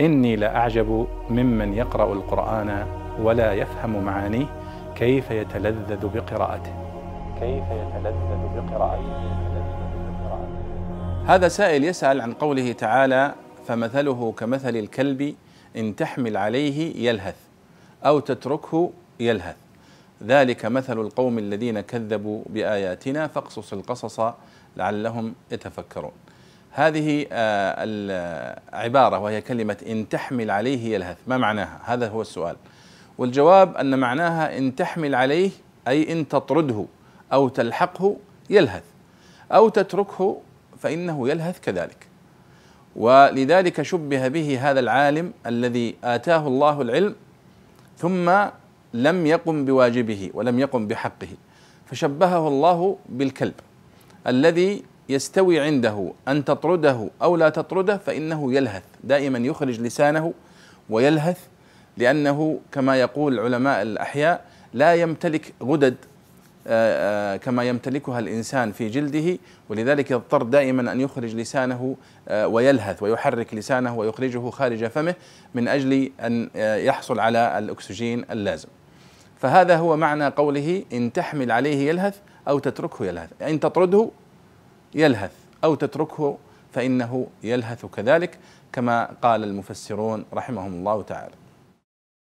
إني لأعجب ممن يقرأ القرآن ولا يفهم معانيه كيف يتلذذ بقراءته. كيف يتلذذ بقراءته. هذا سائل يسأل عن قوله تعالى فمثله كمثل الكلب إن تحمل عليه يلهث أو تتركه يلهث. ذلك مثل القوم الذين كذبوا بآياتنا فاقصص القصص لعلهم يتفكرون. هذه آه، العبارة وهي كلمة إن تحمل عليه يلهث ما معناها؟ هذا هو السؤال. والجواب أن معناها إن تحمل عليه أي إن تطرده أو تلحقه يلهث. أو تتركه فإنه يلهث كذلك. ولذلك شبه به هذا العالم الذي آتاه الله العلم ثم لم يقم بواجبه ولم يقم بحقه. فشبهه الله بالكلب الذي يستوي عنده أن تطرده أو لا تطرده فإنه يلهث دائما يخرج لسانه ويلهث لأنه كما يقول علماء الأحياء لا يمتلك غدد آه، آه، كما يمتلكها الإنسان في جلده ولذلك يضطر دائما أن يخرج لسانه آه، ويلهث ويحرك لسانه ويخرجه خارج فمه من أجل أن يحصل على الأكسجين اللازم. فهذا هو معنى قوله إن تحمل عليه يلهث أو تتركه يلهث، إن تطرده يلهث أو تتركه فإنه يلهث كذلك كما قال المفسرون رحمهم الله تعالى.